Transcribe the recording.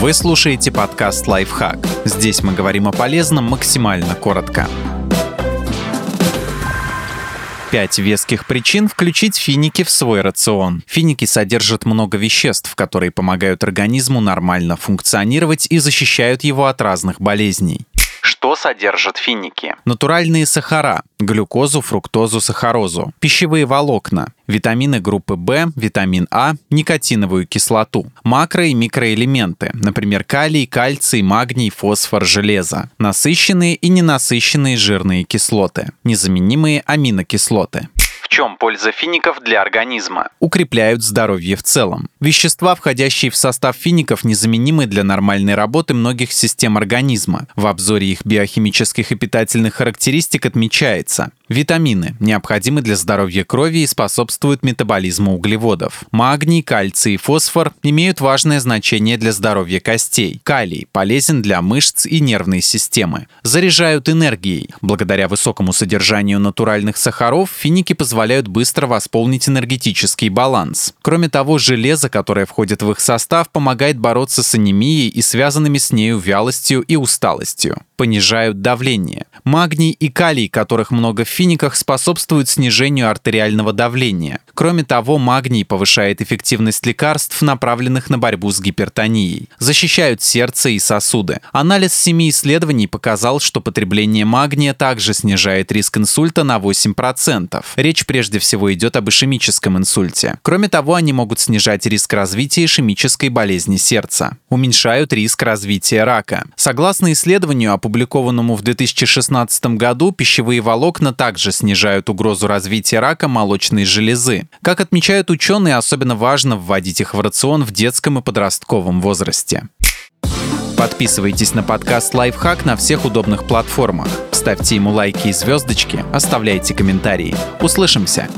Вы слушаете подкаст «Лайфхак». Здесь мы говорим о полезном максимально коротко. Пять веских причин включить финики в свой рацион. Финики содержат много веществ, которые помогают организму нормально функционировать и защищают его от разных болезней. Что содержат финики? Натуральные сахара, глюкозу, фруктозу, сахарозу, пищевые волокна, витамины группы В, витамин А, никотиновую кислоту, макро- и микроэлементы, например, калий, кальций, магний, фосфор, железо, насыщенные и ненасыщенные жирные кислоты, незаменимые аминокислоты чем польза фиников для организма? Укрепляют здоровье в целом. Вещества, входящие в состав фиников, незаменимы для нормальной работы многих систем организма. В обзоре их биохимических и питательных характеристик отмечается Витамины необходимы для здоровья крови и способствуют метаболизму углеводов. Магний, кальций и фосфор имеют важное значение для здоровья костей. Калий полезен для мышц и нервной системы. Заряжают энергией. Благодаря высокому содержанию натуральных сахаров финики позволяют быстро восполнить энергетический баланс. Кроме того, железо, которое входит в их состав, помогает бороться с анемией и связанными с нею вялостью и усталостью понижают давление. Магний и калий, которых много в финиках, способствуют снижению артериального давления. Кроме того, магний повышает эффективность лекарств, направленных на борьбу с гипертонией. Защищают сердце и сосуды. Анализ семи исследований показал, что потребление магния также снижает риск инсульта на 8%. Речь прежде всего идет об ишемическом инсульте. Кроме того, они могут снижать риск развития ишемической болезни сердца. Уменьшают риск развития рака. Согласно исследованию, опубликованному в 2016 году, пищевые волокна также снижают угрозу развития рака молочной железы. Как отмечают ученые, особенно важно вводить их в рацион в детском и подростковом возрасте. Подписывайтесь на подкаст «Лайфхак» на всех удобных платформах. Ставьте ему лайки и звездочки, оставляйте комментарии. Услышимся!